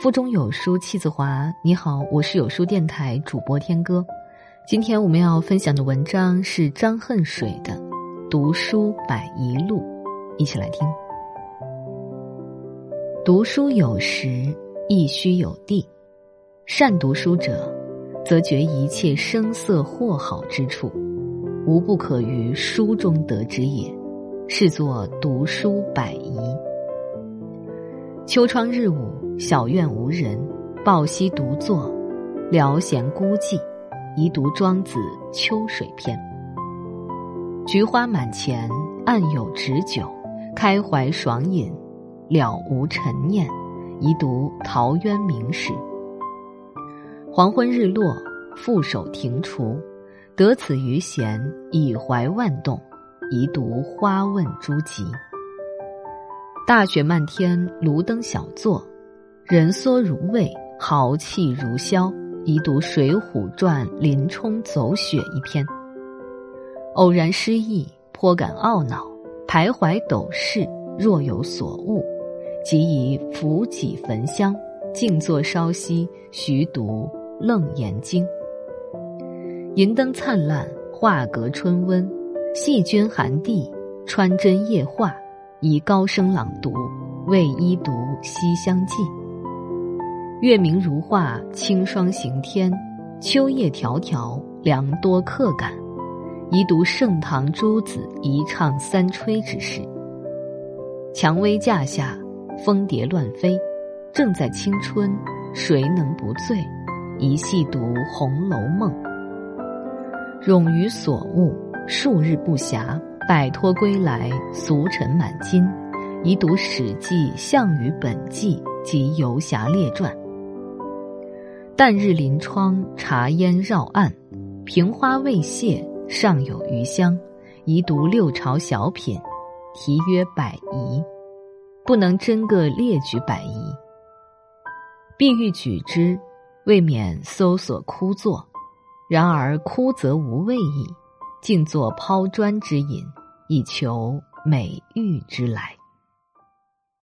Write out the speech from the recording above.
腹中有书气自华。你好，我是有书电台主播天歌。今天我们要分享的文章是张恨水的《读书百一路》，一起来听。读书有时亦须有地，善读书者，则觉一切声色或好之处，无不可于书中得之也，是作读书百宜。秋窗日午，小院无人，抱膝独坐，聊闲孤寂，宜读《庄子·秋水篇》。菊花满前，暗有直酒，开怀爽饮，了无尘念，宜读《陶渊明史》。黄昏日落，负手庭除，得此余闲，以怀万动，宜读《花问诸集》。大雪漫天，炉灯小坐，人缩如畏，豪气如萧。宜读《水浒传》林冲走雪一篇。偶然失意，颇感懊恼，徘徊斗室，若有所悟，即以扶几焚香，静坐稍息，徐读《楞严经》。银灯灿烂，画阁春温，细菌寒地，穿针夜画。以高声朗读，为一读《西厢记》。月明如画，清霜行天，秋叶迢迢，凉多客感。宜读盛唐诸子一唱三吹之事。蔷薇架下，蜂蝶乱飞，正在青春，谁能不醉？一细读《红楼梦》，冗余所悟，数日不暇。摆脱归来，俗尘满襟，宜读《史记·项羽本纪》及《游侠列传》。淡日临窗，茶烟绕岸，瓶花未谢，尚有余香。宜读《六朝小品》，题曰《百宜》，不能真个列举百宜。必欲举之，未免搜索枯坐。然而枯则无味矣，静坐抛砖之饮。以求美玉之来。